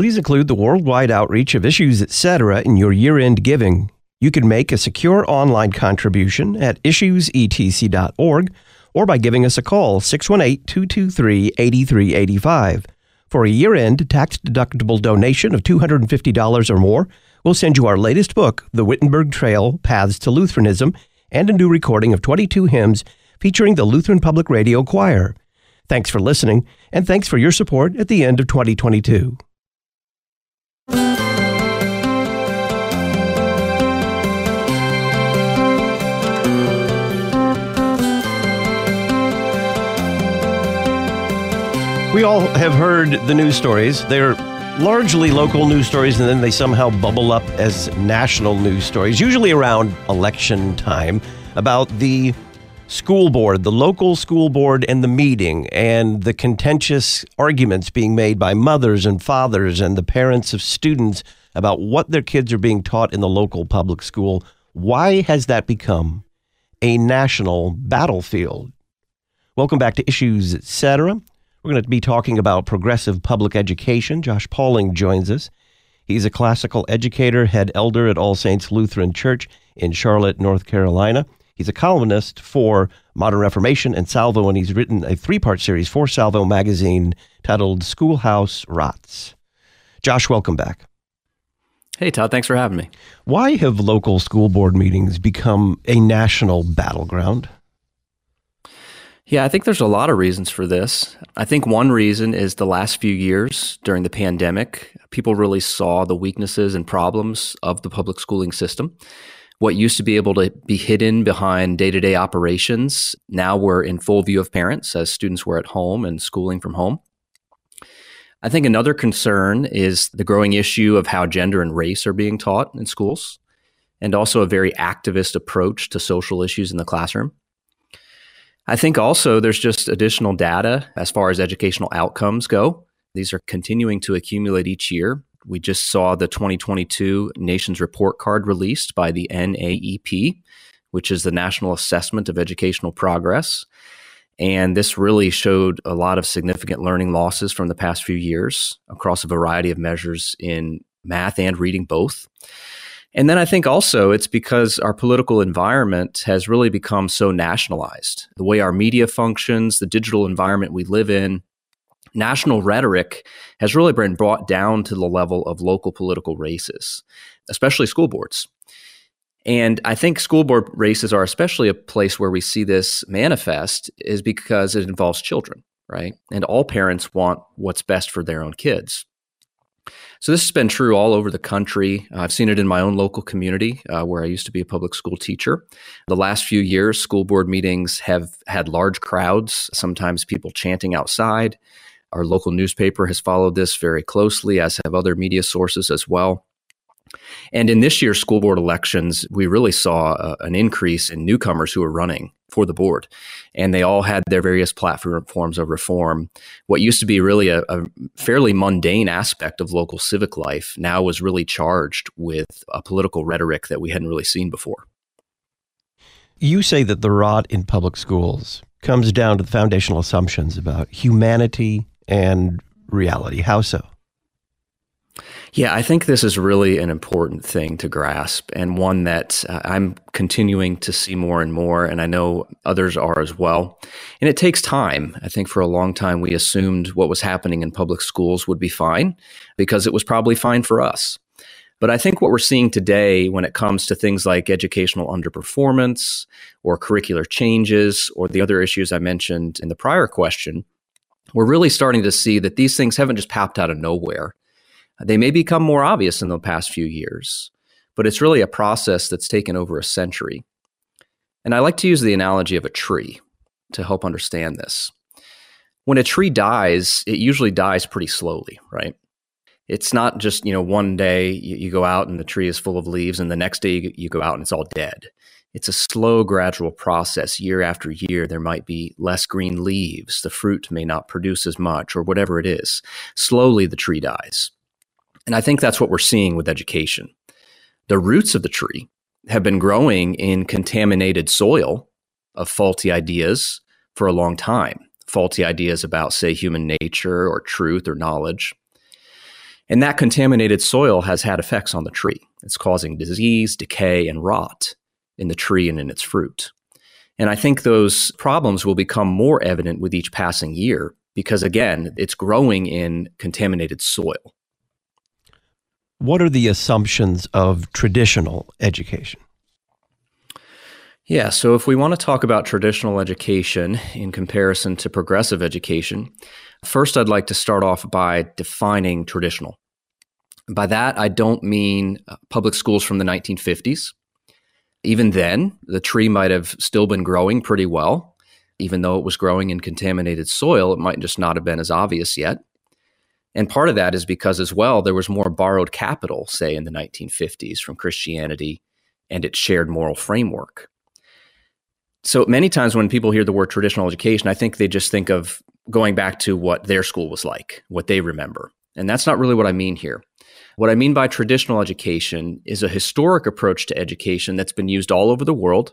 Please include the worldwide outreach of Issues Etc. in your year end giving. You can make a secure online contribution at issuesetc.org or by giving us a call 618 223 8385. For a year end tax deductible donation of $250 or more, we'll send you our latest book, The Wittenberg Trail Paths to Lutheranism, and a new recording of 22 hymns featuring the Lutheran Public Radio Choir. Thanks for listening, and thanks for your support at the end of 2022. We all have heard the news stories. They're largely local news stories, and then they somehow bubble up as national news stories, usually around election time, about the school board, the local school board, and the meeting, and the contentious arguments being made by mothers and fathers and the parents of students about what their kids are being taught in the local public school. Why has that become a national battlefield? Welcome back to Issues Etc. We're going to be talking about progressive public education. Josh Pauling joins us. He's a classical educator, head elder at All Saints Lutheran Church in Charlotte, North Carolina. He's a columnist for Modern Reformation and Salvo, and he's written a three part series for Salvo magazine titled Schoolhouse Rots. Josh, welcome back. Hey, Todd, thanks for having me. Why have local school board meetings become a national battleground? Yeah, I think there's a lot of reasons for this. I think one reason is the last few years during the pandemic, people really saw the weaknesses and problems of the public schooling system. What used to be able to be hidden behind day to day operations now were in full view of parents as students were at home and schooling from home. I think another concern is the growing issue of how gender and race are being taught in schools, and also a very activist approach to social issues in the classroom. I think also there's just additional data as far as educational outcomes go. These are continuing to accumulate each year. We just saw the 2022 Nations Report Card released by the NAEP, which is the National Assessment of Educational Progress. And this really showed a lot of significant learning losses from the past few years across a variety of measures in math and reading both. And then I think also it's because our political environment has really become so nationalized. The way our media functions, the digital environment we live in, national rhetoric has really been brought down to the level of local political races, especially school boards. And I think school board races are especially a place where we see this manifest is because it involves children, right? And all parents want what's best for their own kids. So this has been true all over the country. I've seen it in my own local community uh, where I used to be a public school teacher. The last few years, school board meetings have had large crowds, sometimes people chanting outside. Our local newspaper has followed this very closely, as have other media sources as well. And in this year's school board elections, we really saw uh, an increase in newcomers who were running for the board. And they all had their various platforms of reform. What used to be really a, a fairly mundane aspect of local civic life now was really charged with a political rhetoric that we hadn't really seen before. You say that the rot in public schools comes down to the foundational assumptions about humanity and reality. How so? Yeah, I think this is really an important thing to grasp and one that uh, I'm continuing to see more and more, and I know others are as well. And it takes time. I think for a long time we assumed what was happening in public schools would be fine because it was probably fine for us. But I think what we're seeing today when it comes to things like educational underperformance or curricular changes or the other issues I mentioned in the prior question, we're really starting to see that these things haven't just popped out of nowhere they may become more obvious in the past few years, but it's really a process that's taken over a century. And I like to use the analogy of a tree to help understand this. When a tree dies, it usually dies pretty slowly, right? It's not just, you know, one day you, you go out and the tree is full of leaves and the next day you, you go out and it's all dead. It's a slow, gradual process. Year after year, there might be less green leaves. The fruit may not produce as much, or whatever it is. Slowly, the tree dies. And I think that's what we're seeing with education. The roots of the tree have been growing in contaminated soil of faulty ideas for a long time, faulty ideas about, say, human nature or truth or knowledge. And that contaminated soil has had effects on the tree. It's causing disease, decay, and rot in the tree and in its fruit. And I think those problems will become more evident with each passing year because, again, it's growing in contaminated soil. What are the assumptions of traditional education? Yeah, so if we want to talk about traditional education in comparison to progressive education, first I'd like to start off by defining traditional. By that, I don't mean uh, public schools from the 1950s. Even then, the tree might have still been growing pretty well. Even though it was growing in contaminated soil, it might just not have been as obvious yet. And part of that is because, as well, there was more borrowed capital, say, in the 1950s from Christianity and its shared moral framework. So many times when people hear the word traditional education, I think they just think of going back to what their school was like, what they remember. And that's not really what I mean here. What I mean by traditional education is a historic approach to education that's been used all over the world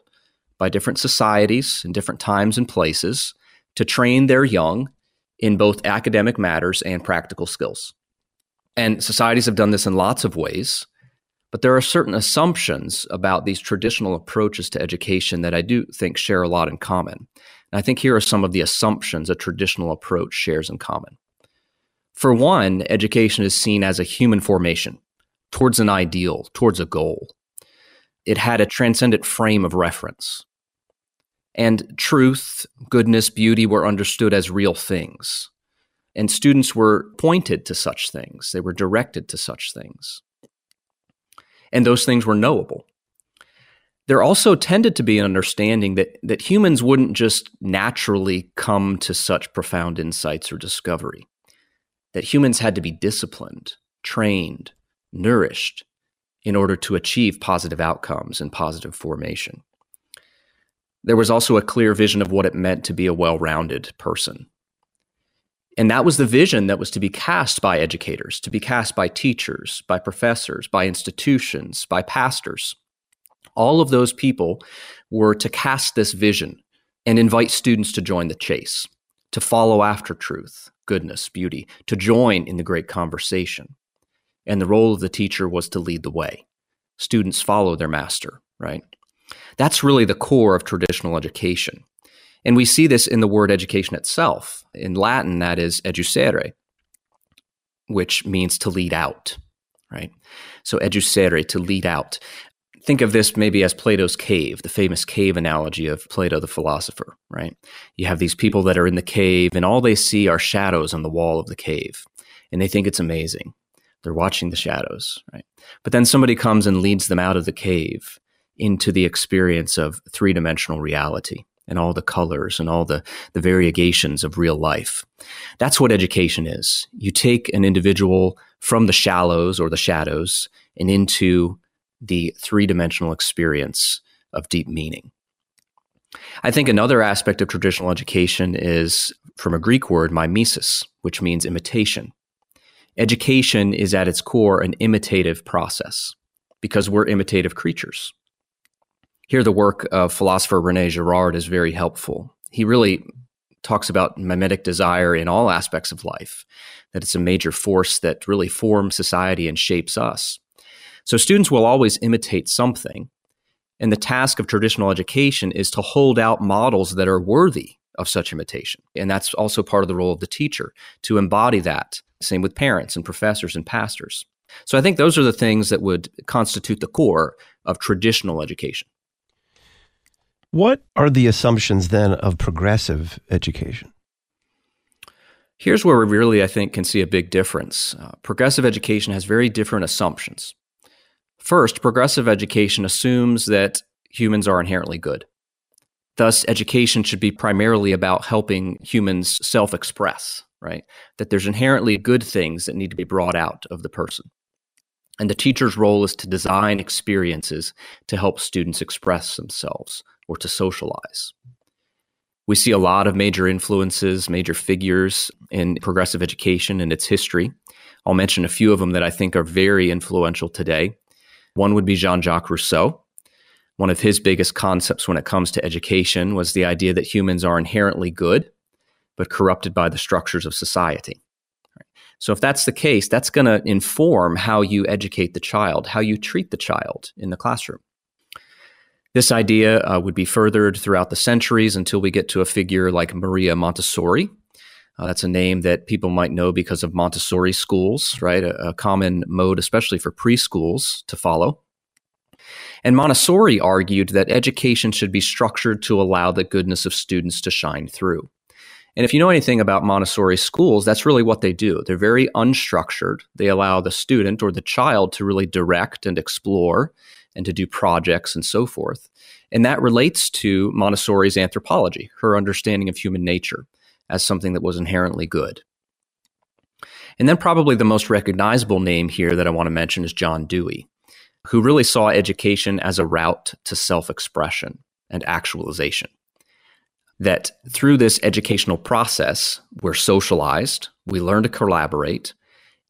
by different societies in different times and places to train their young in both academic matters and practical skills. And societies have done this in lots of ways, but there are certain assumptions about these traditional approaches to education that I do think share a lot in common. And I think here are some of the assumptions a traditional approach shares in common. For one, education is seen as a human formation towards an ideal, towards a goal. It had a transcendent frame of reference. And truth, goodness, beauty were understood as real things. And students were pointed to such things, they were directed to such things. And those things were knowable. There also tended to be an understanding that, that humans wouldn't just naturally come to such profound insights or discovery, that humans had to be disciplined, trained, nourished in order to achieve positive outcomes and positive formation. There was also a clear vision of what it meant to be a well rounded person. And that was the vision that was to be cast by educators, to be cast by teachers, by professors, by institutions, by pastors. All of those people were to cast this vision and invite students to join the chase, to follow after truth, goodness, beauty, to join in the great conversation. And the role of the teacher was to lead the way. Students follow their master, right? That's really the core of traditional education. And we see this in the word education itself. In Latin, that is educere, which means to lead out, right? So educere, to lead out. Think of this maybe as Plato's cave, the famous cave analogy of Plato the philosopher, right? You have these people that are in the cave, and all they see are shadows on the wall of the cave, and they think it's amazing. They're watching the shadows, right? But then somebody comes and leads them out of the cave into the experience of three dimensional reality and all the colors and all the, the variegations of real life. That's what education is. You take an individual from the shallows or the shadows and into the three dimensional experience of deep meaning. I think another aspect of traditional education is from a Greek word, mimesis, which means imitation. Education is at its core an imitative process because we're imitative creatures. Here, the work of philosopher Rene Girard is very helpful. He really talks about mimetic desire in all aspects of life, that it's a major force that really forms society and shapes us. So, students will always imitate something. And the task of traditional education is to hold out models that are worthy of such imitation. And that's also part of the role of the teacher to embody that. Same with parents and professors and pastors. So I think those are the things that would constitute the core of traditional education. What are the assumptions then of progressive education? Here's where we really, I think, can see a big difference. Uh, progressive education has very different assumptions. First, progressive education assumes that humans are inherently good. Thus, education should be primarily about helping humans self express, right? That there's inherently good things that need to be brought out of the person. And the teacher's role is to design experiences to help students express themselves, or to socialize. We see a lot of major influences, major figures in progressive education and its history. I'll mention a few of them that I think are very influential today. One would be Jean Jacques Rousseau. One of his biggest concepts when it comes to education was the idea that humans are inherently good, but corrupted by the structures of society. So, if that's the case, that's going to inform how you educate the child, how you treat the child in the classroom. This idea uh, would be furthered throughout the centuries until we get to a figure like Maria Montessori. Uh, that's a name that people might know because of Montessori schools, right? A, a common mode, especially for preschools, to follow. And Montessori argued that education should be structured to allow the goodness of students to shine through. And if you know anything about Montessori schools, that's really what they do. They're very unstructured. They allow the student or the child to really direct and explore and to do projects and so forth. And that relates to Montessori's anthropology, her understanding of human nature as something that was inherently good. And then, probably the most recognizable name here that I want to mention is John Dewey, who really saw education as a route to self expression and actualization that through this educational process, we're socialized, we learn to collaborate,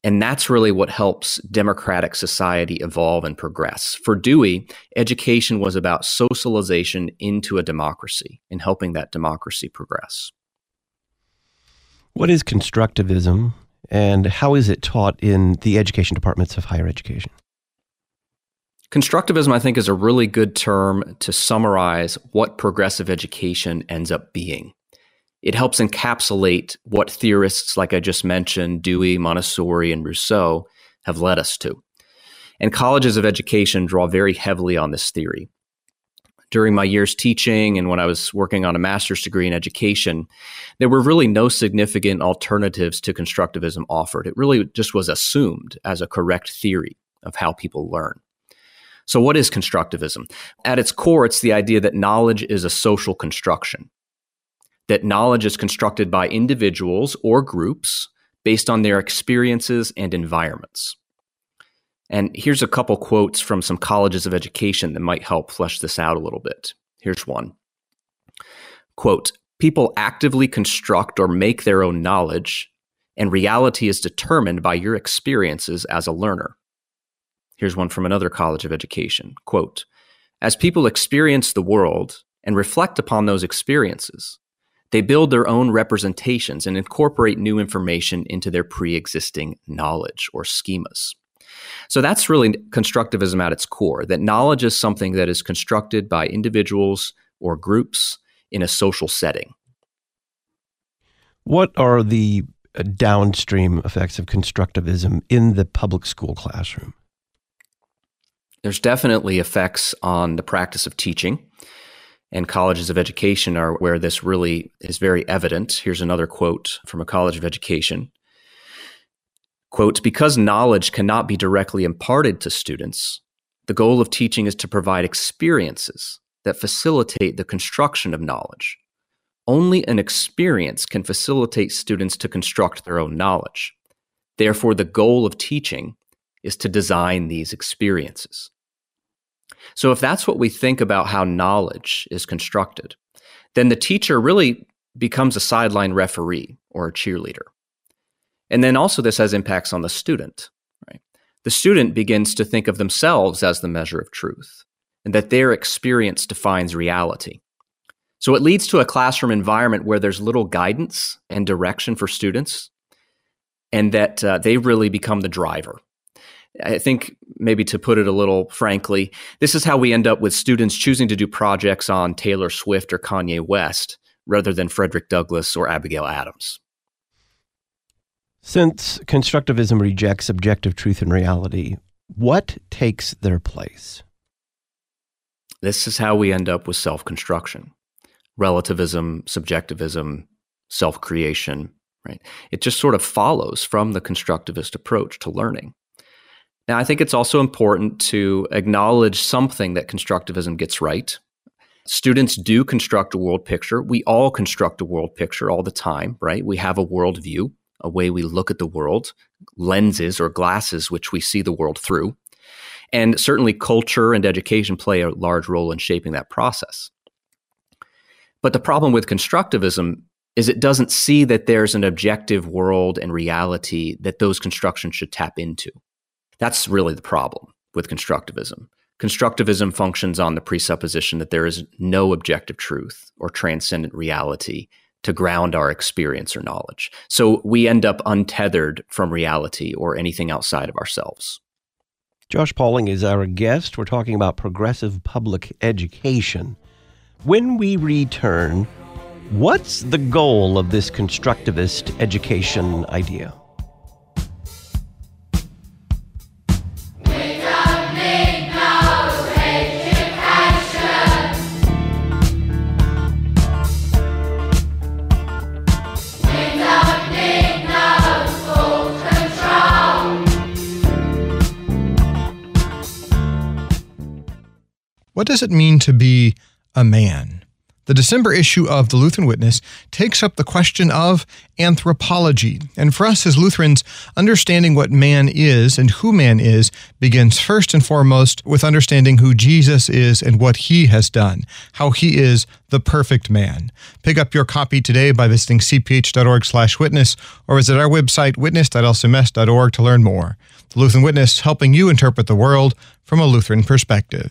and that's really what helps democratic society evolve and progress. For Dewey, education was about socialization into a democracy and helping that democracy progress. What is constructivism and how is it taught in the education departments of higher education? Constructivism, I think, is a really good term to summarize what progressive education ends up being. It helps encapsulate what theorists like I just mentioned, Dewey, Montessori, and Rousseau, have led us to. And colleges of education draw very heavily on this theory. During my years teaching and when I was working on a master's degree in education, there were really no significant alternatives to constructivism offered. It really just was assumed as a correct theory of how people learn. So, what is constructivism? At its core, it's the idea that knowledge is a social construction, that knowledge is constructed by individuals or groups based on their experiences and environments. And here's a couple quotes from some colleges of education that might help flesh this out a little bit. Here's one Quote, people actively construct or make their own knowledge, and reality is determined by your experiences as a learner. Here's one from another college of education. Quote, as people experience the world and reflect upon those experiences, they build their own representations and incorporate new information into their pre existing knowledge or schemas. So that's really constructivism at its core that knowledge is something that is constructed by individuals or groups in a social setting. What are the uh, downstream effects of constructivism in the public school classroom? There's definitely effects on the practice of teaching, and colleges of education are where this really is very evident. Here's another quote from a college of education. Quote, because knowledge cannot be directly imparted to students, the goal of teaching is to provide experiences that facilitate the construction of knowledge. Only an experience can facilitate students to construct their own knowledge. Therefore, the goal of teaching is to design these experiences. So, if that's what we think about how knowledge is constructed, then the teacher really becomes a sideline referee or a cheerleader. And then also, this has impacts on the student. Right? The student begins to think of themselves as the measure of truth and that their experience defines reality. So, it leads to a classroom environment where there's little guidance and direction for students, and that uh, they really become the driver I think maybe to put it a little frankly, this is how we end up with students choosing to do projects on Taylor Swift or Kanye West rather than Frederick Douglass or Abigail Adams. Since constructivism rejects objective truth and reality, what takes their place? This is how we end up with self construction relativism, subjectivism, self creation, right? It just sort of follows from the constructivist approach to learning. Now, I think it's also important to acknowledge something that constructivism gets right. Students do construct a world picture. We all construct a world picture all the time, right? We have a worldview, a way we look at the world, lenses or glasses which we see the world through. And certainly culture and education play a large role in shaping that process. But the problem with constructivism is it doesn't see that there's an objective world and reality that those constructions should tap into. That's really the problem with constructivism. Constructivism functions on the presupposition that there is no objective truth or transcendent reality to ground our experience or knowledge. So we end up untethered from reality or anything outside of ourselves. Josh Pauling is our guest. We're talking about progressive public education. When we return, what's the goal of this constructivist education idea? What does it mean to be a man? The December issue of the Lutheran Witness takes up the question of anthropology. And for us as Lutherans, understanding what man is and who man is begins first and foremost with understanding who Jesus is and what he has done, how he is the perfect man. Pick up your copy today by visiting cph.org/witness or visit our website witness.lcms.org to learn more. The Lutheran Witness helping you interpret the world from a Lutheran perspective.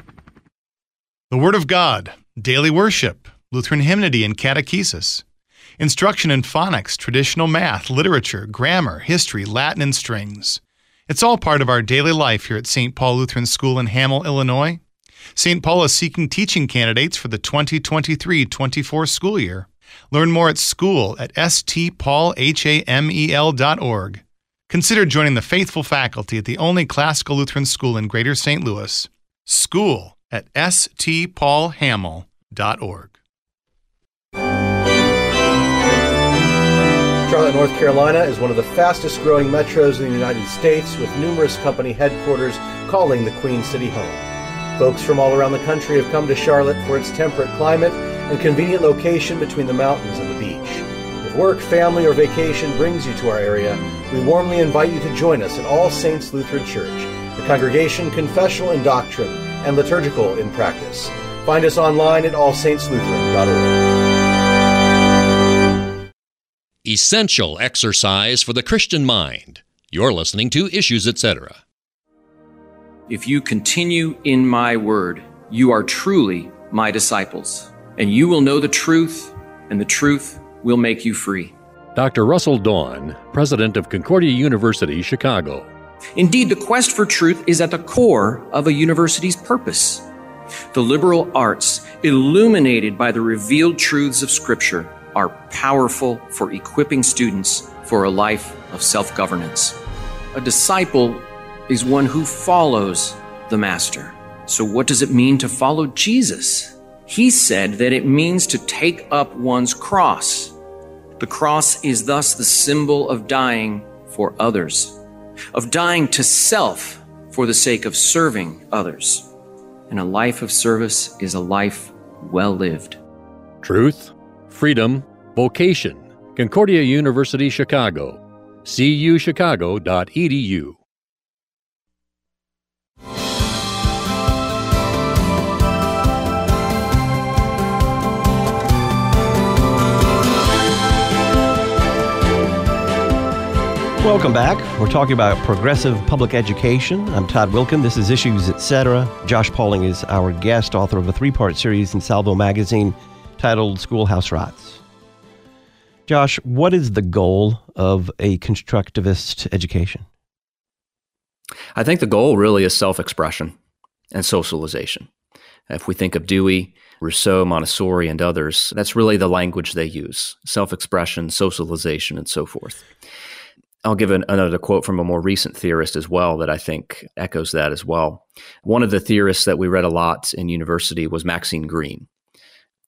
The Word of God, daily worship, Lutheran hymnody and catechesis, instruction in phonics, traditional math, literature, grammar, history, Latin, and strings. It's all part of our daily life here at St. Paul Lutheran School in Hamel, Illinois. St. Paul is seeking teaching candidates for the 2023 24 school year. Learn more at school at stpaulhamel.org. Consider joining the faithful faculty at the only classical Lutheran school in Greater St. Louis. School at stpaulhamel.org. Charlotte, North Carolina is one of the fastest growing metros in the United States, with numerous company headquarters calling the Queen City home. Folks from all around the country have come to Charlotte for its temperate climate and convenient location between the mountains and the beach. If work, family, or vacation brings you to our area, we warmly invite you to join us at All Saints Lutheran Church, the congregation confessional in doctrine and liturgical in practice. Find us online at allsaintslutheran.org. Essential exercise for the Christian mind. You're listening to Issues, etc. If you continue in my word, you are truly my disciples, and you will know the truth, and the truth will make you free. Dr. Russell Dawn, president of Concordia University, Chicago. Indeed, the quest for truth is at the core of a university's purpose. The liberal arts, illuminated by the revealed truths of Scripture, are powerful for equipping students for a life of self governance. A disciple is one who follows the Master. So, what does it mean to follow Jesus? He said that it means to take up one's cross. The cross is thus the symbol of dying for others, of dying to self for the sake of serving others. And a life of service is a life well lived. Truth, freedom, vocation. Concordia University, Chicago. cuchicago.edu. Welcome back. We're talking about progressive public education. I'm Todd Wilken. This is Issues Etc. Josh Pauling is our guest, author of a three part series in Salvo magazine titled Schoolhouse Rots. Josh, what is the goal of a constructivist education? I think the goal really is self expression and socialization. If we think of Dewey, Rousseau, Montessori, and others, that's really the language they use self expression, socialization, and so forth. I'll give an, another quote from a more recent theorist as well that I think echoes that as well. One of the theorists that we read a lot in university was Maxine Greene.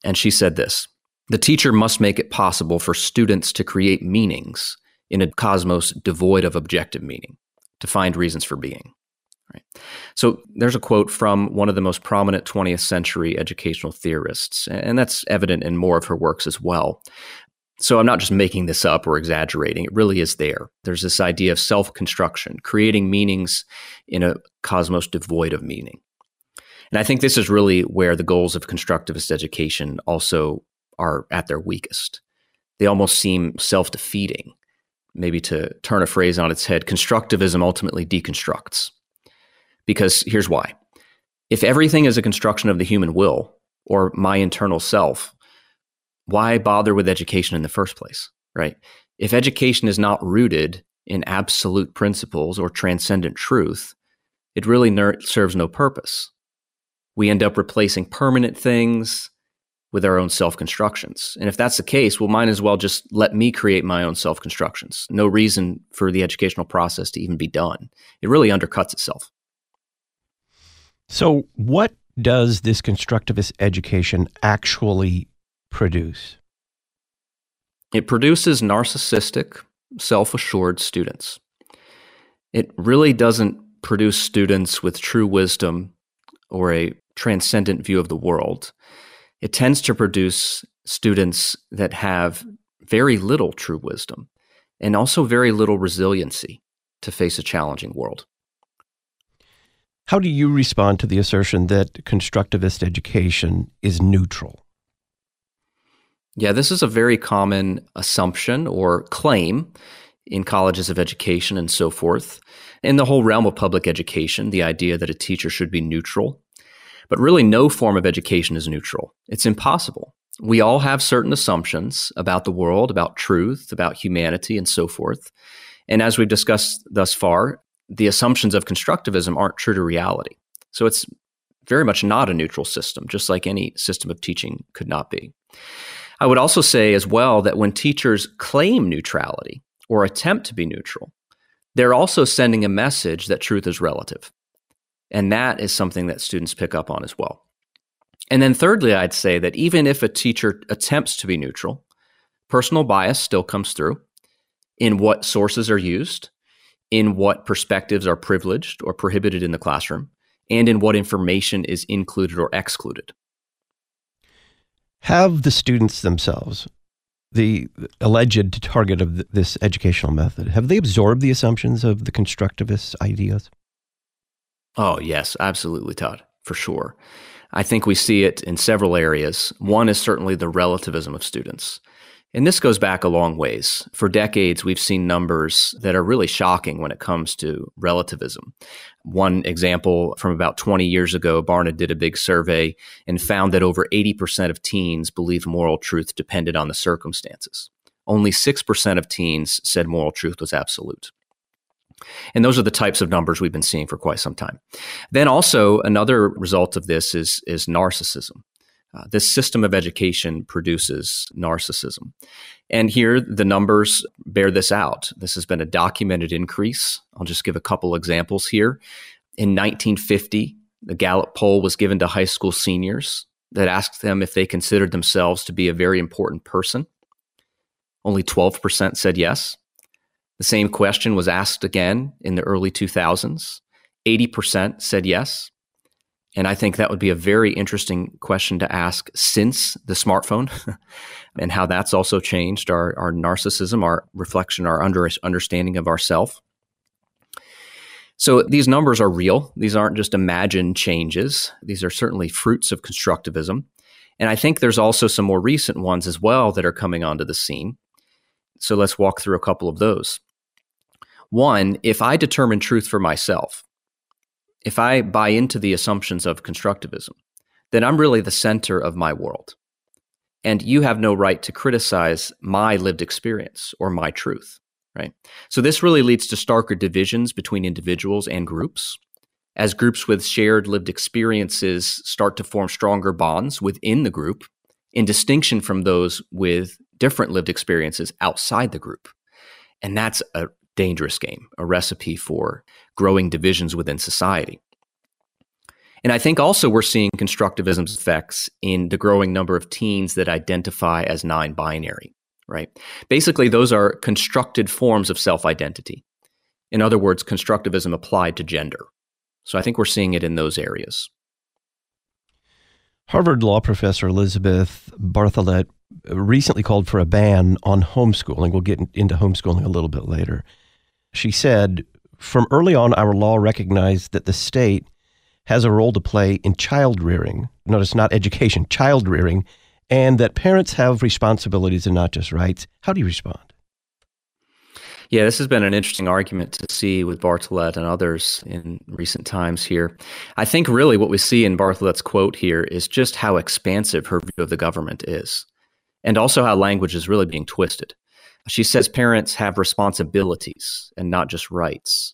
And she said this The teacher must make it possible for students to create meanings in a cosmos devoid of objective meaning, to find reasons for being. Right. So there's a quote from one of the most prominent 20th century educational theorists, and that's evident in more of her works as well. So I'm not just making this up or exaggerating. It really is there. There's this idea of self construction, creating meanings in a cosmos devoid of meaning. And I think this is really where the goals of constructivist education also are at their weakest. They almost seem self defeating. Maybe to turn a phrase on its head, constructivism ultimately deconstructs. Because here's why if everything is a construction of the human will or my internal self, why bother with education in the first place, right? If education is not rooted in absolute principles or transcendent truth, it really ner- serves no purpose. We end up replacing permanent things with our own self constructions. And if that's the case, well, might as well just let me create my own self constructions. No reason for the educational process to even be done. It really undercuts itself. So, what does this constructivist education actually produce? It produces narcissistic, self assured students. It really doesn't produce students with true wisdom or a transcendent view of the world. It tends to produce students that have very little true wisdom and also very little resiliency to face a challenging world. How do you respond to the assertion that constructivist education is neutral? Yeah, this is a very common assumption or claim in colleges of education and so forth. In the whole realm of public education, the idea that a teacher should be neutral. But really, no form of education is neutral. It's impossible. We all have certain assumptions about the world, about truth, about humanity, and so forth. And as we've discussed thus far, the assumptions of constructivism aren't true to reality. So it's very much not a neutral system, just like any system of teaching could not be. I would also say as well that when teachers claim neutrality or attempt to be neutral, they're also sending a message that truth is relative. And that is something that students pick up on as well. And then, thirdly, I'd say that even if a teacher attempts to be neutral, personal bias still comes through in what sources are used in what perspectives are privileged or prohibited in the classroom, and in what information is included or excluded. Have the students themselves, the alleged target of this educational method, have they absorbed the assumptions of the constructivist ideas? Oh, yes, absolutely, Todd, for sure. I think we see it in several areas. One is certainly the relativism of students. And this goes back a long ways. For decades, we've seen numbers that are really shocking when it comes to relativism. One example from about 20 years ago, Barna did a big survey and found that over 80% of teens believed moral truth depended on the circumstances. Only 6% of teens said moral truth was absolute. And those are the types of numbers we've been seeing for quite some time. Then also another result of this is, is narcissism. Uh, this system of education produces narcissism. And here the numbers bear this out. This has been a documented increase. I'll just give a couple examples here. In 1950, the Gallup poll was given to high school seniors that asked them if they considered themselves to be a very important person. Only 12% said yes. The same question was asked again in the early 2000s. 80% said yes. And I think that would be a very interesting question to ask since the smartphone and how that's also changed our, our narcissism, our reflection, our under, understanding of ourself. So these numbers are real. These aren't just imagined changes. These are certainly fruits of constructivism. And I think there's also some more recent ones as well that are coming onto the scene. So let's walk through a couple of those. One, if I determine truth for myself, if I buy into the assumptions of constructivism, then I'm really the center of my world. And you have no right to criticize my lived experience or my truth, right? So this really leads to starker divisions between individuals and groups. As groups with shared lived experiences start to form stronger bonds within the group, in distinction from those with different lived experiences outside the group. And that's a dangerous game, a recipe for growing divisions within society. And I think also we're seeing constructivism's effects in the growing number of teens that identify as non binary, right? Basically, those are constructed forms of self identity. In other words, constructivism applied to gender. So I think we're seeing it in those areas. Harvard law professor Elizabeth Bartholet recently called for a ban on homeschooling. We'll get into homeschooling a little bit later. She said, From early on, our law recognized that the state has a role to play in child rearing. Notice not education, child rearing, and that parents have responsibilities and not just rights. How do you respond? Yeah, this has been an interesting argument to see with Bartholet and others in recent times here. I think really what we see in Bartholet's quote here is just how expansive her view of the government is, and also how language is really being twisted. She says parents have responsibilities and not just rights.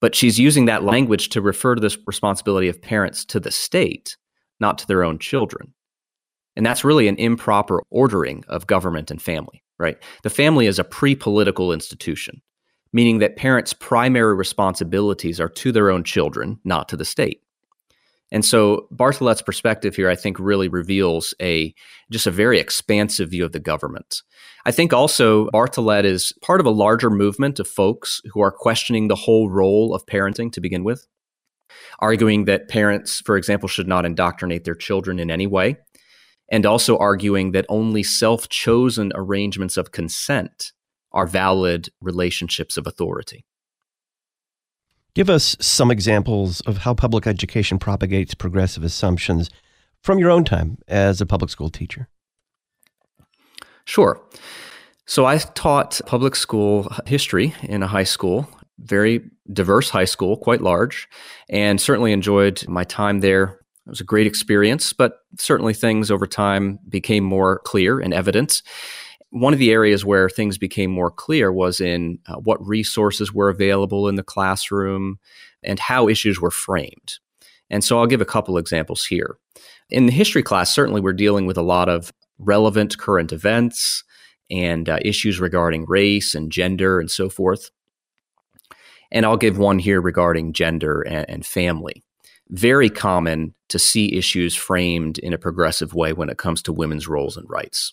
But she's using that language to refer to this responsibility of parents to the state, not to their own children. And that's really an improper ordering of government and family, right? The family is a pre political institution, meaning that parents' primary responsibilities are to their own children, not to the state. And so Bartholet's perspective here, I think, really reveals a just a very expansive view of the government. I think also Bartholet is part of a larger movement of folks who are questioning the whole role of parenting to begin with, arguing that parents, for example, should not indoctrinate their children in any way, and also arguing that only self chosen arrangements of consent are valid relationships of authority. Give us some examples of how public education propagates progressive assumptions from your own time as a public school teacher. Sure. So I taught public school history in a high school, very diverse high school, quite large, and certainly enjoyed my time there. It was a great experience, but certainly things over time became more clear and evident one of the areas where things became more clear was in uh, what resources were available in the classroom and how issues were framed. And so I'll give a couple examples here. In the history class, certainly we're dealing with a lot of relevant current events and uh, issues regarding race and gender and so forth. And I'll give one here regarding gender and, and family. Very common to see issues framed in a progressive way when it comes to women's roles and rights.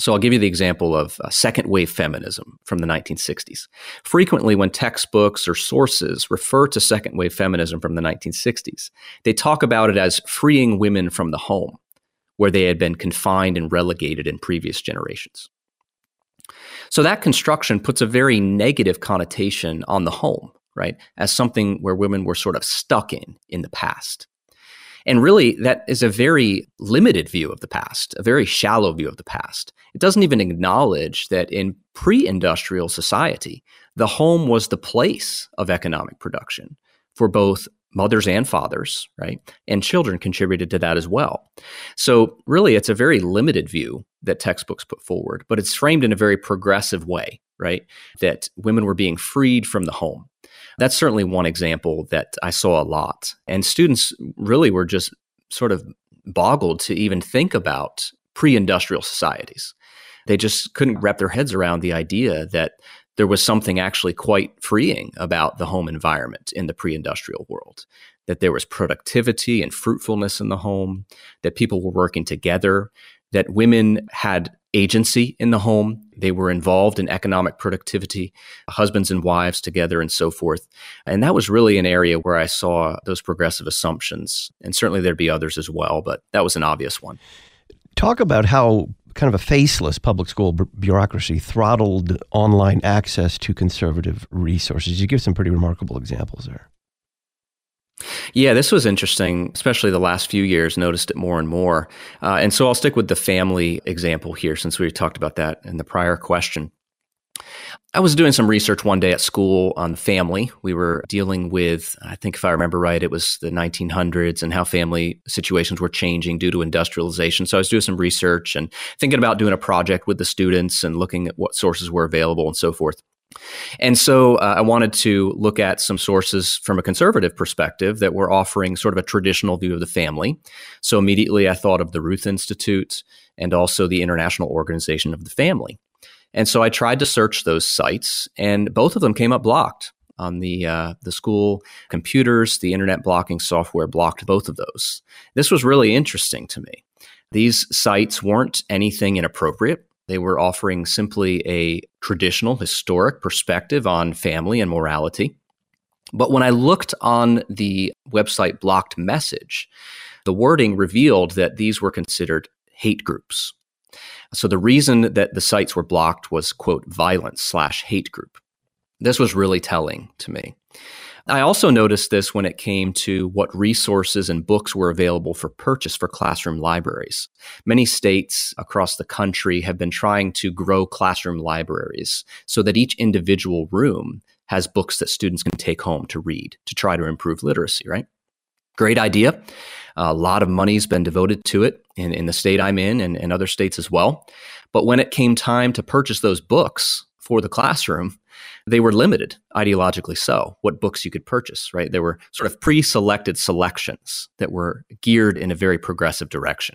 So I'll give you the example of uh, second wave feminism from the 1960s. Frequently, when textbooks or sources refer to second wave feminism from the 1960s, they talk about it as freeing women from the home, where they had been confined and relegated in previous generations. So that construction puts a very negative connotation on the home, right, as something where women were sort of stuck in in the past. And really, that is a very limited view of the past, a very shallow view of the past. It doesn't even acknowledge that in pre industrial society, the home was the place of economic production for both mothers and fathers, right? And children contributed to that as well. So, really, it's a very limited view that textbooks put forward, but it's framed in a very progressive way, right? That women were being freed from the home. That's certainly one example that I saw a lot. And students really were just sort of boggled to even think about pre industrial societies. They just couldn't wrap their heads around the idea that there was something actually quite freeing about the home environment in the pre industrial world. That there was productivity and fruitfulness in the home, that people were working together, that women had agency in the home. They were involved in economic productivity, husbands and wives together, and so forth. And that was really an area where I saw those progressive assumptions. And certainly there'd be others as well, but that was an obvious one. Talk about how kind of a faceless public school bureaucracy throttled online access to conservative resources. You give some pretty remarkable examples there. Yeah, this was interesting, especially the last few years, noticed it more and more. Uh, and so I'll stick with the family example here since we talked about that in the prior question. I was doing some research one day at school on family. We were dealing with, I think if I remember right, it was the 1900s and how family situations were changing due to industrialization. So I was doing some research and thinking about doing a project with the students and looking at what sources were available and so forth. And so uh, I wanted to look at some sources from a conservative perspective that were offering sort of a traditional view of the family. So immediately I thought of the Ruth Institute and also the International Organization of the Family. And so I tried to search those sites, and both of them came up blocked on the uh, the school computers. The internet blocking software blocked both of those. This was really interesting to me. These sites weren't anything inappropriate. They were offering simply a traditional, historic perspective on family and morality. But when I looked on the website blocked message, the wording revealed that these were considered hate groups. So the reason that the sites were blocked was, quote, violence slash hate group. This was really telling to me. I also noticed this when it came to what resources and books were available for purchase for classroom libraries. Many states across the country have been trying to grow classroom libraries so that each individual room has books that students can take home to read to try to improve literacy, right? Great idea. A lot of money's been devoted to it in, in the state I'm in and, and other states as well. But when it came time to purchase those books for the classroom, they were limited ideologically so what books you could purchase right? There were sort of pre-selected selections that were geared in a very progressive direction.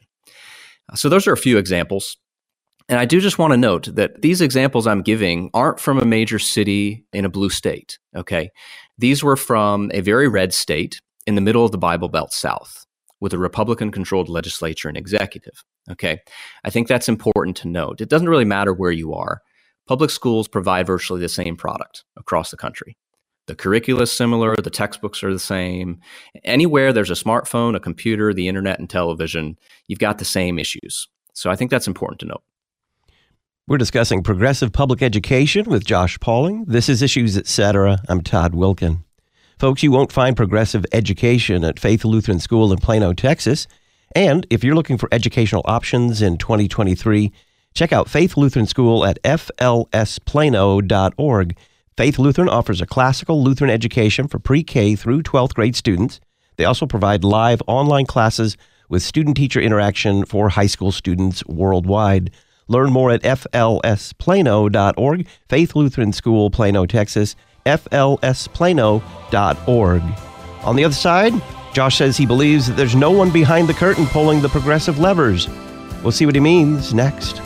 Uh, so those are a few examples. And i do just want to note that these examples i'm giving aren't from a major city in a blue state okay? These were from a very red state in the middle of the bible belt south with a republican controlled legislature and executive okay? I think that's important to note. It doesn't really matter where you are public schools provide virtually the same product across the country. The curricula is similar, the textbooks are the same. Anywhere there's a smartphone, a computer, the internet, and television, you've got the same issues. So I think that's important to note. We're discussing progressive public education with Josh Pauling. This is Issues Etc. I'm Todd Wilken. Folks, you won't find progressive education at Faith Lutheran School in Plano, Texas. And if you're looking for educational options in 2023, Check out Faith Lutheran School at flsplano.org. Faith Lutheran offers a classical Lutheran education for pre K through 12th grade students. They also provide live online classes with student teacher interaction for high school students worldwide. Learn more at flsplano.org, Faith Lutheran School, Plano, Texas, flsplano.org. On the other side, Josh says he believes that there's no one behind the curtain pulling the progressive levers. We'll see what he means next.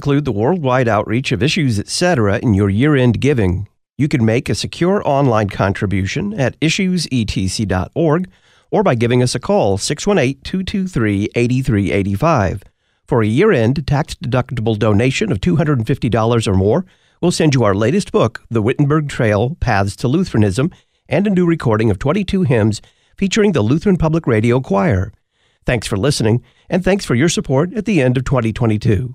Include the worldwide outreach of issues, etc. in your year-end giving. You can make a secure online contribution at issuesetc.org or by giving us a call 618-223-8385. For a year-end tax-deductible donation of $250 or more, we'll send you our latest book, The Wittenberg Trail: Paths to Lutheranism, and a new recording of 22 hymns featuring the Lutheran Public Radio Choir. Thanks for listening, and thanks for your support at the end of 2022.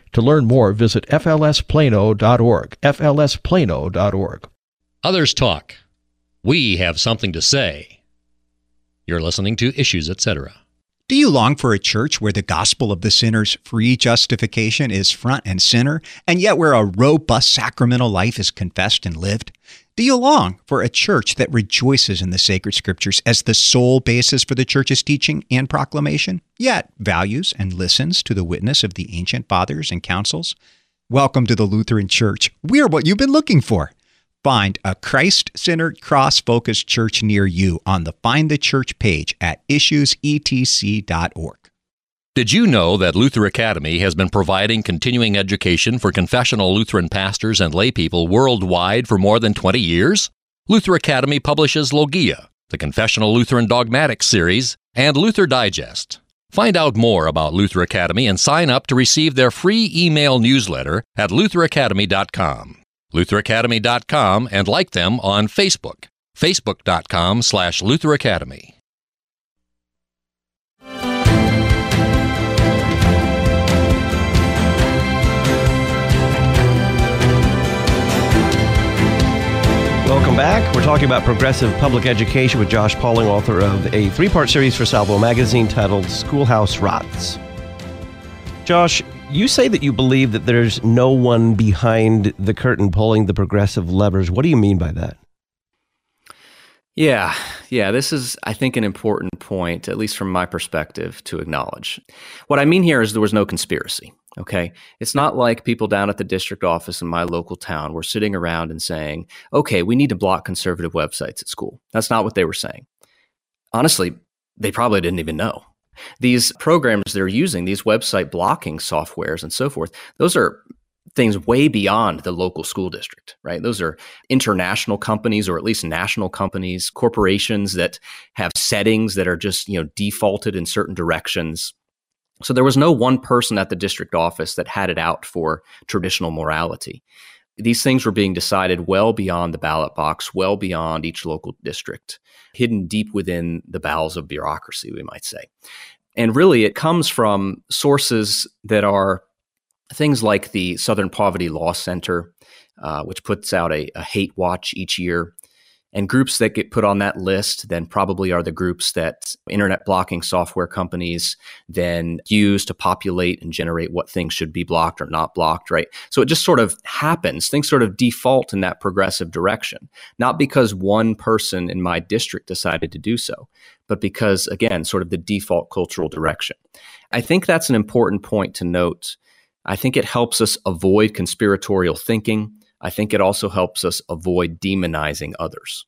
To learn more, visit flsplano.org. flsplano.org. Others talk. We have something to say. You're listening to Issues, etc. Do you long for a church where the gospel of the sinner's free justification is front and center, and yet where a robust sacramental life is confessed and lived? Do you long for a church that rejoices in the sacred scriptures as the sole basis for the church's teaching and proclamation, yet values and listens to the witness of the ancient fathers and councils? Welcome to the Lutheran Church. We're what you've been looking for. Find a Christ centered, cross focused church near you on the Find the Church page at issuesetc.org. Did you know that Luther Academy has been providing continuing education for confessional Lutheran pastors and laypeople worldwide for more than 20 years? Luther Academy publishes Logia, the Confessional Lutheran Dogmatic series, and Luther Digest. Find out more about Luther Academy and sign up to receive their free email newsletter at lutheracademy.com. lutheracademy.com and like them on Facebook. facebook.com slash lutheracademy. Welcome back. We're talking about progressive public education with Josh Pauling, author of a three part series for Salvo magazine titled Schoolhouse Rots. Josh, you say that you believe that there's no one behind the curtain pulling the progressive levers. What do you mean by that? Yeah, yeah, this is, I think, an important point, at least from my perspective, to acknowledge. What I mean here is there was no conspiracy. Okay. It's not like people down at the district office in my local town were sitting around and saying, okay, we need to block conservative websites at school. That's not what they were saying. Honestly, they probably didn't even know. These programs they're using, these website blocking softwares and so forth, those are things way beyond the local school district, right? Those are international companies or at least national companies, corporations that have settings that are just, you know, defaulted in certain directions. So there was no one person at the district office that had it out for traditional morality. These things were being decided well beyond the ballot box, well beyond each local district, hidden deep within the bowels of bureaucracy, we might say. And really, it comes from sources that are things like the Southern Poverty Law Center, uh, which puts out a, a, hate watch each year. And groups that get put on that list then probably are the groups that internet blocking software companies then use to populate and generate what things should be blocked or not blocked, right? So it just sort of happens. Things sort of default in that progressive direction, not because one person in my district decided to do so, but because, again, sort of the default cultural direction. I think that's an important point to note I think it helps us avoid conspiratorial thinking. I think it also helps us avoid demonizing others.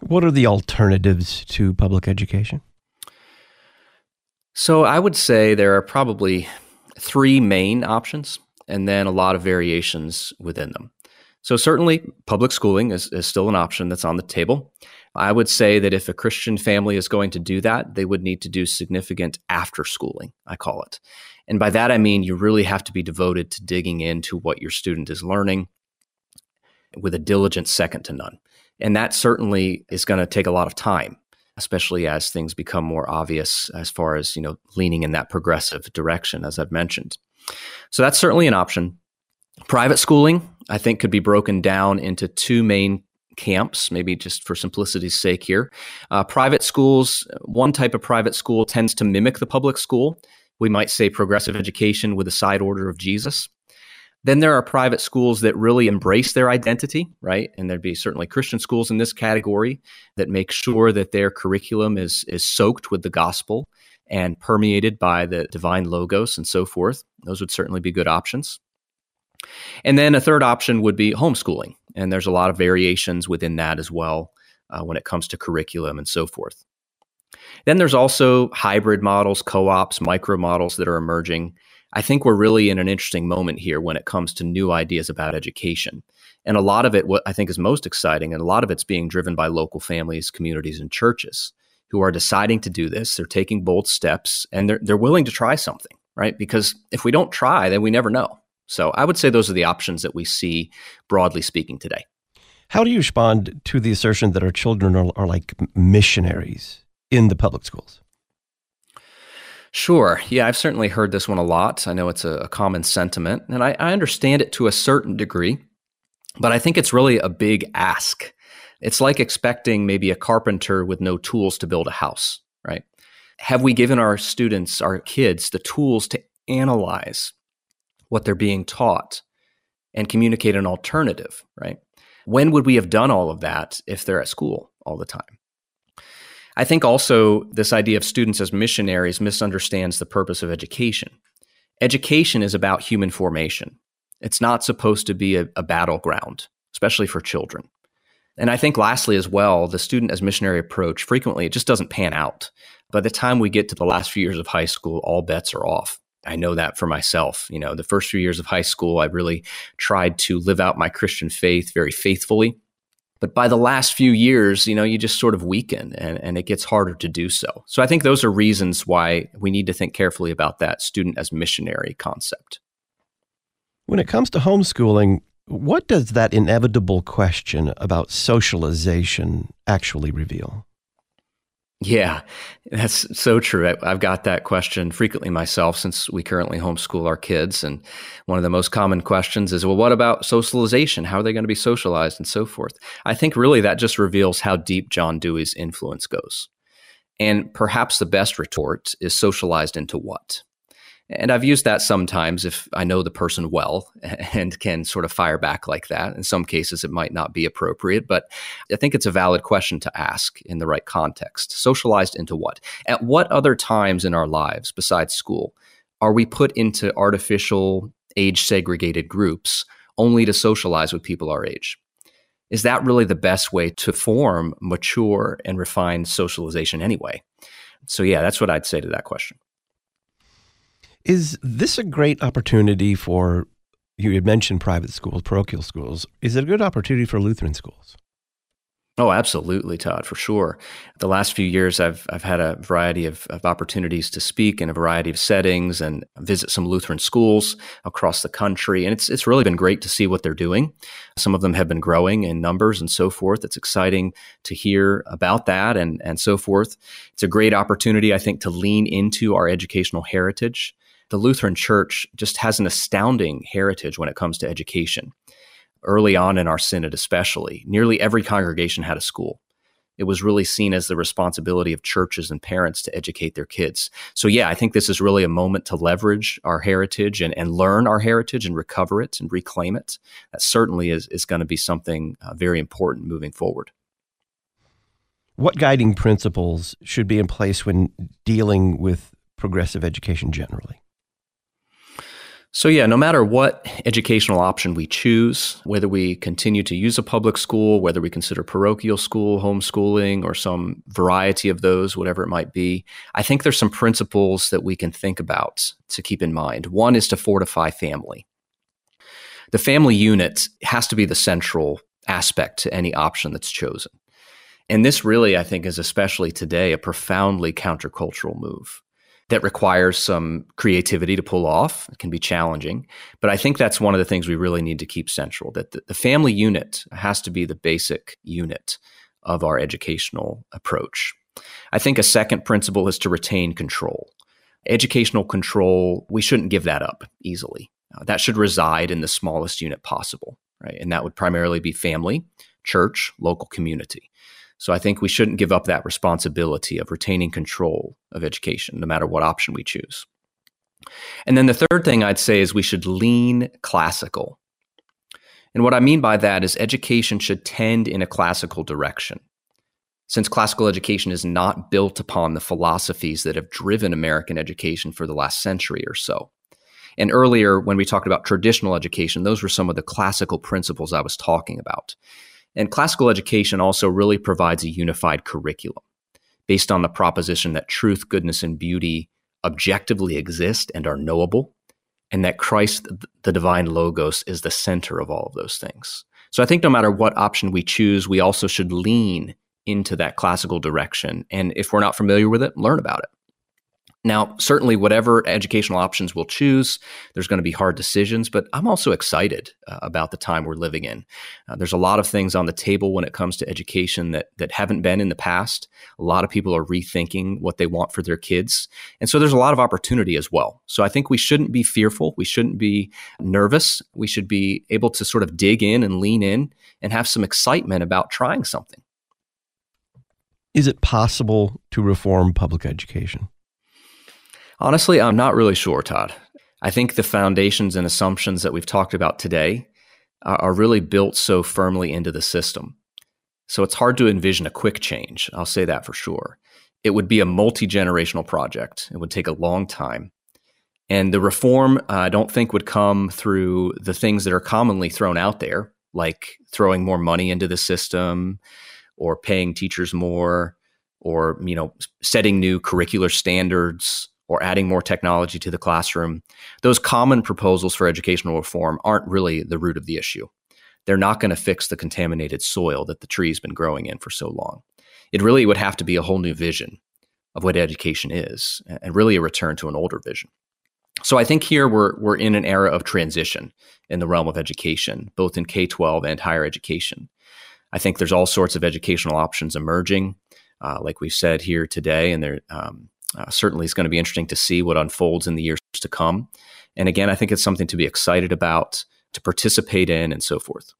What are the alternatives to public education? So I would say there are probably three main options and then a lot of variations within them. So certainly public schooling is, is still an option that's on the table. I would say that if a Christian family is going to do that, they would need to do significant after schooling, I call it. And by that, I mean you really have to be devoted to digging into what your student is learning with a diligence second to none. And that certainly is going to take a lot of time, especially as things become more obvious as far as, you know, leaning in that progressive direction, as I've mentioned. So that's certainly an option. Private schooling, I think, could be broken down into two main camps, maybe just for simplicity's sake here. Uh, private schools, one type of private school tends to mimic the public school we might say progressive education with a side order of Jesus. Then there are private schools that really embrace their identity, right? And there'd be certainly Christian schools in this category that make sure that their curriculum is is soaked with the gospel and permeated by the divine logos and so forth. Those would certainly be good options. And then a third option would be homeschooling, and there's a lot of variations within that as well uh, when it comes to curriculum and so forth. Then there's also hybrid models, co ops, micro models that are emerging. I think we're really in an interesting moment here when it comes to new ideas about education. And a lot of it, what I think is most exciting, and a lot of it's being driven by local families, communities, and churches who are deciding to do this. They're taking bold steps and they're, they're willing to try something, right? Because if we don't try, then we never know. So I would say those are the options that we see, broadly speaking, today. How do you respond to the assertion that our children are, are like missionaries? In the public schools? Sure. Yeah, I've certainly heard this one a lot. I know it's a, a common sentiment, and I, I understand it to a certain degree, but I think it's really a big ask. It's like expecting maybe a carpenter with no tools to build a house, right? Have we given our students, our kids, the tools to analyze what they're being taught and communicate an alternative, right? When would we have done all of that if they're at school all the time? I think also this idea of students as missionaries misunderstands the purpose of education. Education is about human formation. It's not supposed to be a, a battleground, especially for children. And I think lastly as well, the student as missionary approach frequently it just doesn't pan out. By the time we get to the last few years of high school, all bets are off. I know that for myself. You know, the first few years of high school, I really tried to live out my Christian faith very faithfully. But by the last few years, you know, you just sort of weaken and, and it gets harder to do so. So I think those are reasons why we need to think carefully about that student as missionary concept. When it comes to homeschooling, what does that inevitable question about socialization actually reveal? Yeah, that's so true. I, have got that question frequently myself since we currently homeschool our kids. And one of the most common questions is, well, what about socialization? How are they going to be socialized and so forth? I think really that just reveals how deep John Dewey's influence goes. And perhaps the best retort is socialized into what? And I've used that sometimes if I know the person well and can sort of fire back like that. In some cases, it might not be appropriate, but I think it's a valid question to ask in the right context. Socialized into what? At what other times in our lives besides school are we put into artificial age segregated groups only to socialize with people our age? Is that really the best way to form mature and refined socialization anyway? So, yeah, that's what I'd say to that question. Is this a great opportunity for, you had mentioned private schools, parochial schools. Is it a good opportunity for Lutheran schools? Oh, absolutely, Todd, for sure. The last few years, I've I've had a variety of, of, opportunities to speak in a variety of settings and visit some Lutheran schools across the country, and it's it's really been great to see what they're doing. Some of them have been growing in numbers and so forth. It's exciting to hear about that and and so forth. It's a great opportunity, I think, to lean into our educational heritage. The Lutheran Church just has an astounding heritage when it comes to education early on in our synod, especially, nearly every congregation had a school. It was really seen as the responsibility of churches and parents to educate their kids. So, yeah, I think this is really a moment to leverage our heritage and, and learn our heritage and recover it and reclaim it. That certainly is, is going to be something uh, very important moving forward. What guiding principles should be in place when dealing with progressive education generally? So, yeah, no matter what educational option we choose, whether we continue to use a public school, whether we consider parochial school, homeschooling, or some variety of those, whatever it might be, I think there's some principles that we can think about to keep in mind. One is to fortify family. The family unit has to be the central aspect to any option that's chosen. And this really, I think, is especially today a profoundly countercultural move that requires some creativity to pull off. It can be challenging. But I think that's one of the things we really need to keep central that the, family unit has to be the basic unit of our educational approach. I think a second principle is to retain control. Educational control, we shouldn't give that up easily. Uh, that should reside in the smallest unit possible, right? And that would primarily be family, church, local community. So I think we shouldn't give up that responsibility of retaining control of education, no matter what option we choose. And then the third thing I'd say is we should lean classical. And what I mean by that is education should tend in a classical direction. Since classical education is not built upon the philosophies that have driven American education for the last century or so. And earlier, when we talked about traditional education, those were some of the classical principles I was talking about. And classical education also really provides a unified curriculum based on the proposition that truth, goodness, and beauty objectively exist and are knowable, and that Christ, the divine Logos, is the center of all of those things. So I think no matter what option we choose, we also should lean into that classical direction. And if we're not familiar with it, learn about it. Now, certainly, whatever educational options we'll choose, there's going to be hard decisions, but I'm also excited uh, about the time we're living in. Uh, there's a lot of things on the table when it comes to education that, that haven't been in the past. A lot of people are rethinking what they want for their kids. And so there's a lot of opportunity as well. So I think we shouldn't be fearful. We shouldn't be nervous. We should be able to sort of dig in and lean in and have some excitement about trying something. Is it possible to reform public education? Honestly, I'm not really sure, Todd. I think the foundations and assumptions that we've talked about today are, really built so firmly into the system. So it's hard to envision a quick change. I'll say that for sure. It would be a multi generational project, it would take a long time. And the reform, uh, I don't think, would come through the things that are commonly thrown out there, like throwing more money into the system or paying teachers more or you know setting new curricular standards or adding more technology to the classroom, those common proposals for educational reform aren't really the root of the issue. They're not going to fix the contaminated soil that the tree's been growing in for so long. It really would have to be a whole new vision of what education is and really a return to an older vision. So I think here we're we're in an era of transition in the realm of education, both in K-12 and higher education. I think there's all sorts of educational options emerging, uh, like we've said here today, and there um, uh, certainly it's going to be interesting to see what unfolds in the years to come. And again, I think it's something to be excited about, to participate in, and so forth.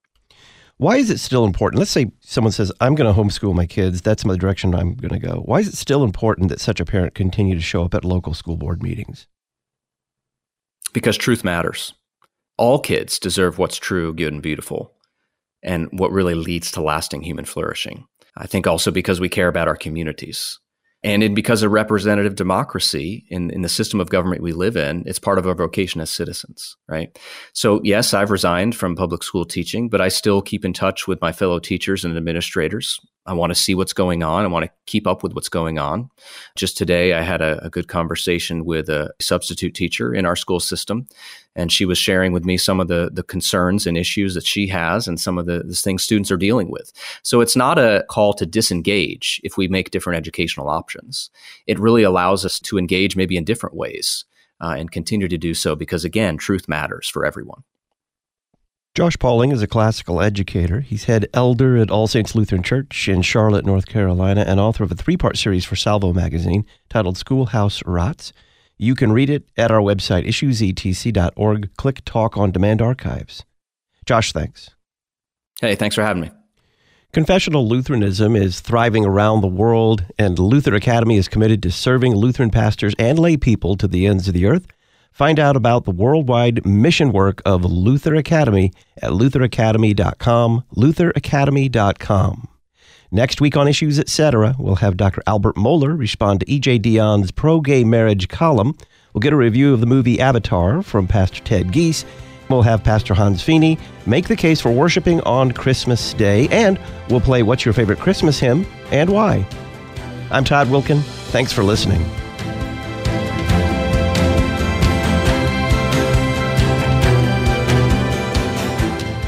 Why is it still important? Let's say someone says, I'm going to homeschool my kids. That's the direction I'm going to go. Why is it still important that such a parent continue to show up at local school board meetings? Because truth matters. All kids deserve what's true, good, and beautiful, and what really leads to lasting human flourishing. I think also because we care about our communities. And in, because of representative democracy in, in the system of government we live in, it's part of our vocation as citizens, right? So, yes, I've resigned from public school teaching, but I still keep in touch with my fellow teachers and administrators. I want to see what's going on. I want to keep up with what's going on. Just today, I had a, a, good conversation with a substitute teacher in our school system, and she was sharing with me some of the, the concerns and issues that she has and some of the, the things students are dealing with. So it's not a call to disengage if we make different educational options. It really allows us to engage maybe in different ways uh, and continue to do so because, again, truth matters for everyone. Josh Pauling is a classical educator. He's head elder at All Saints Lutheran Church in Charlotte, North Carolina, and author of a three part series for Salvo magazine titled Schoolhouse Rots. You can read it at our website, issuesetc.org. Click Talk on Demand Archives. Josh, thanks. Hey, thanks for having me. Confessional Lutheranism is thriving around the world, and Luther Academy is committed to serving Lutheran pastors and lay people to the ends of the earth. Find out about the worldwide mission work of Luther Academy at lutheracademy.com, lutheracademy.com. Next week on Issues Etc., we'll have Dr. Albert Mohler respond to E.J. Dionne's pro gay marriage column. We'll get a review of the movie Avatar from Pastor Ted Giese. We'll have Pastor Hans Fiene make the case for worshiping on Christmas Day, and we'll play What's Your Favorite Christmas Hymn and Why. I'm Todd Wilken. Thanks for listening.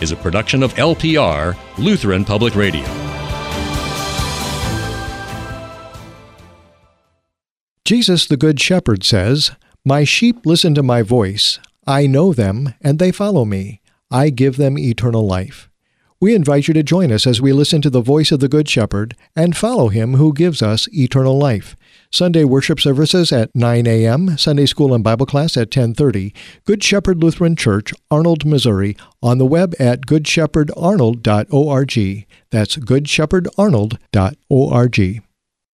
is a production of LPR, Lutheran Public Radio. Jesus, the Good Shepherd, says, My sheep listen to my voice. I know them, and they follow me. I give them eternal life. We invite you to join us as we listen to the voice of the Good Shepherd and follow him who gives us eternal life. Sunday worship services at 9 a.m., Sunday school and Bible class at 10:30. Good Shepherd Lutheran Church, Arnold, Missouri, on the web at goodshepherdarnold.org. That's goodshepherdarnold.org.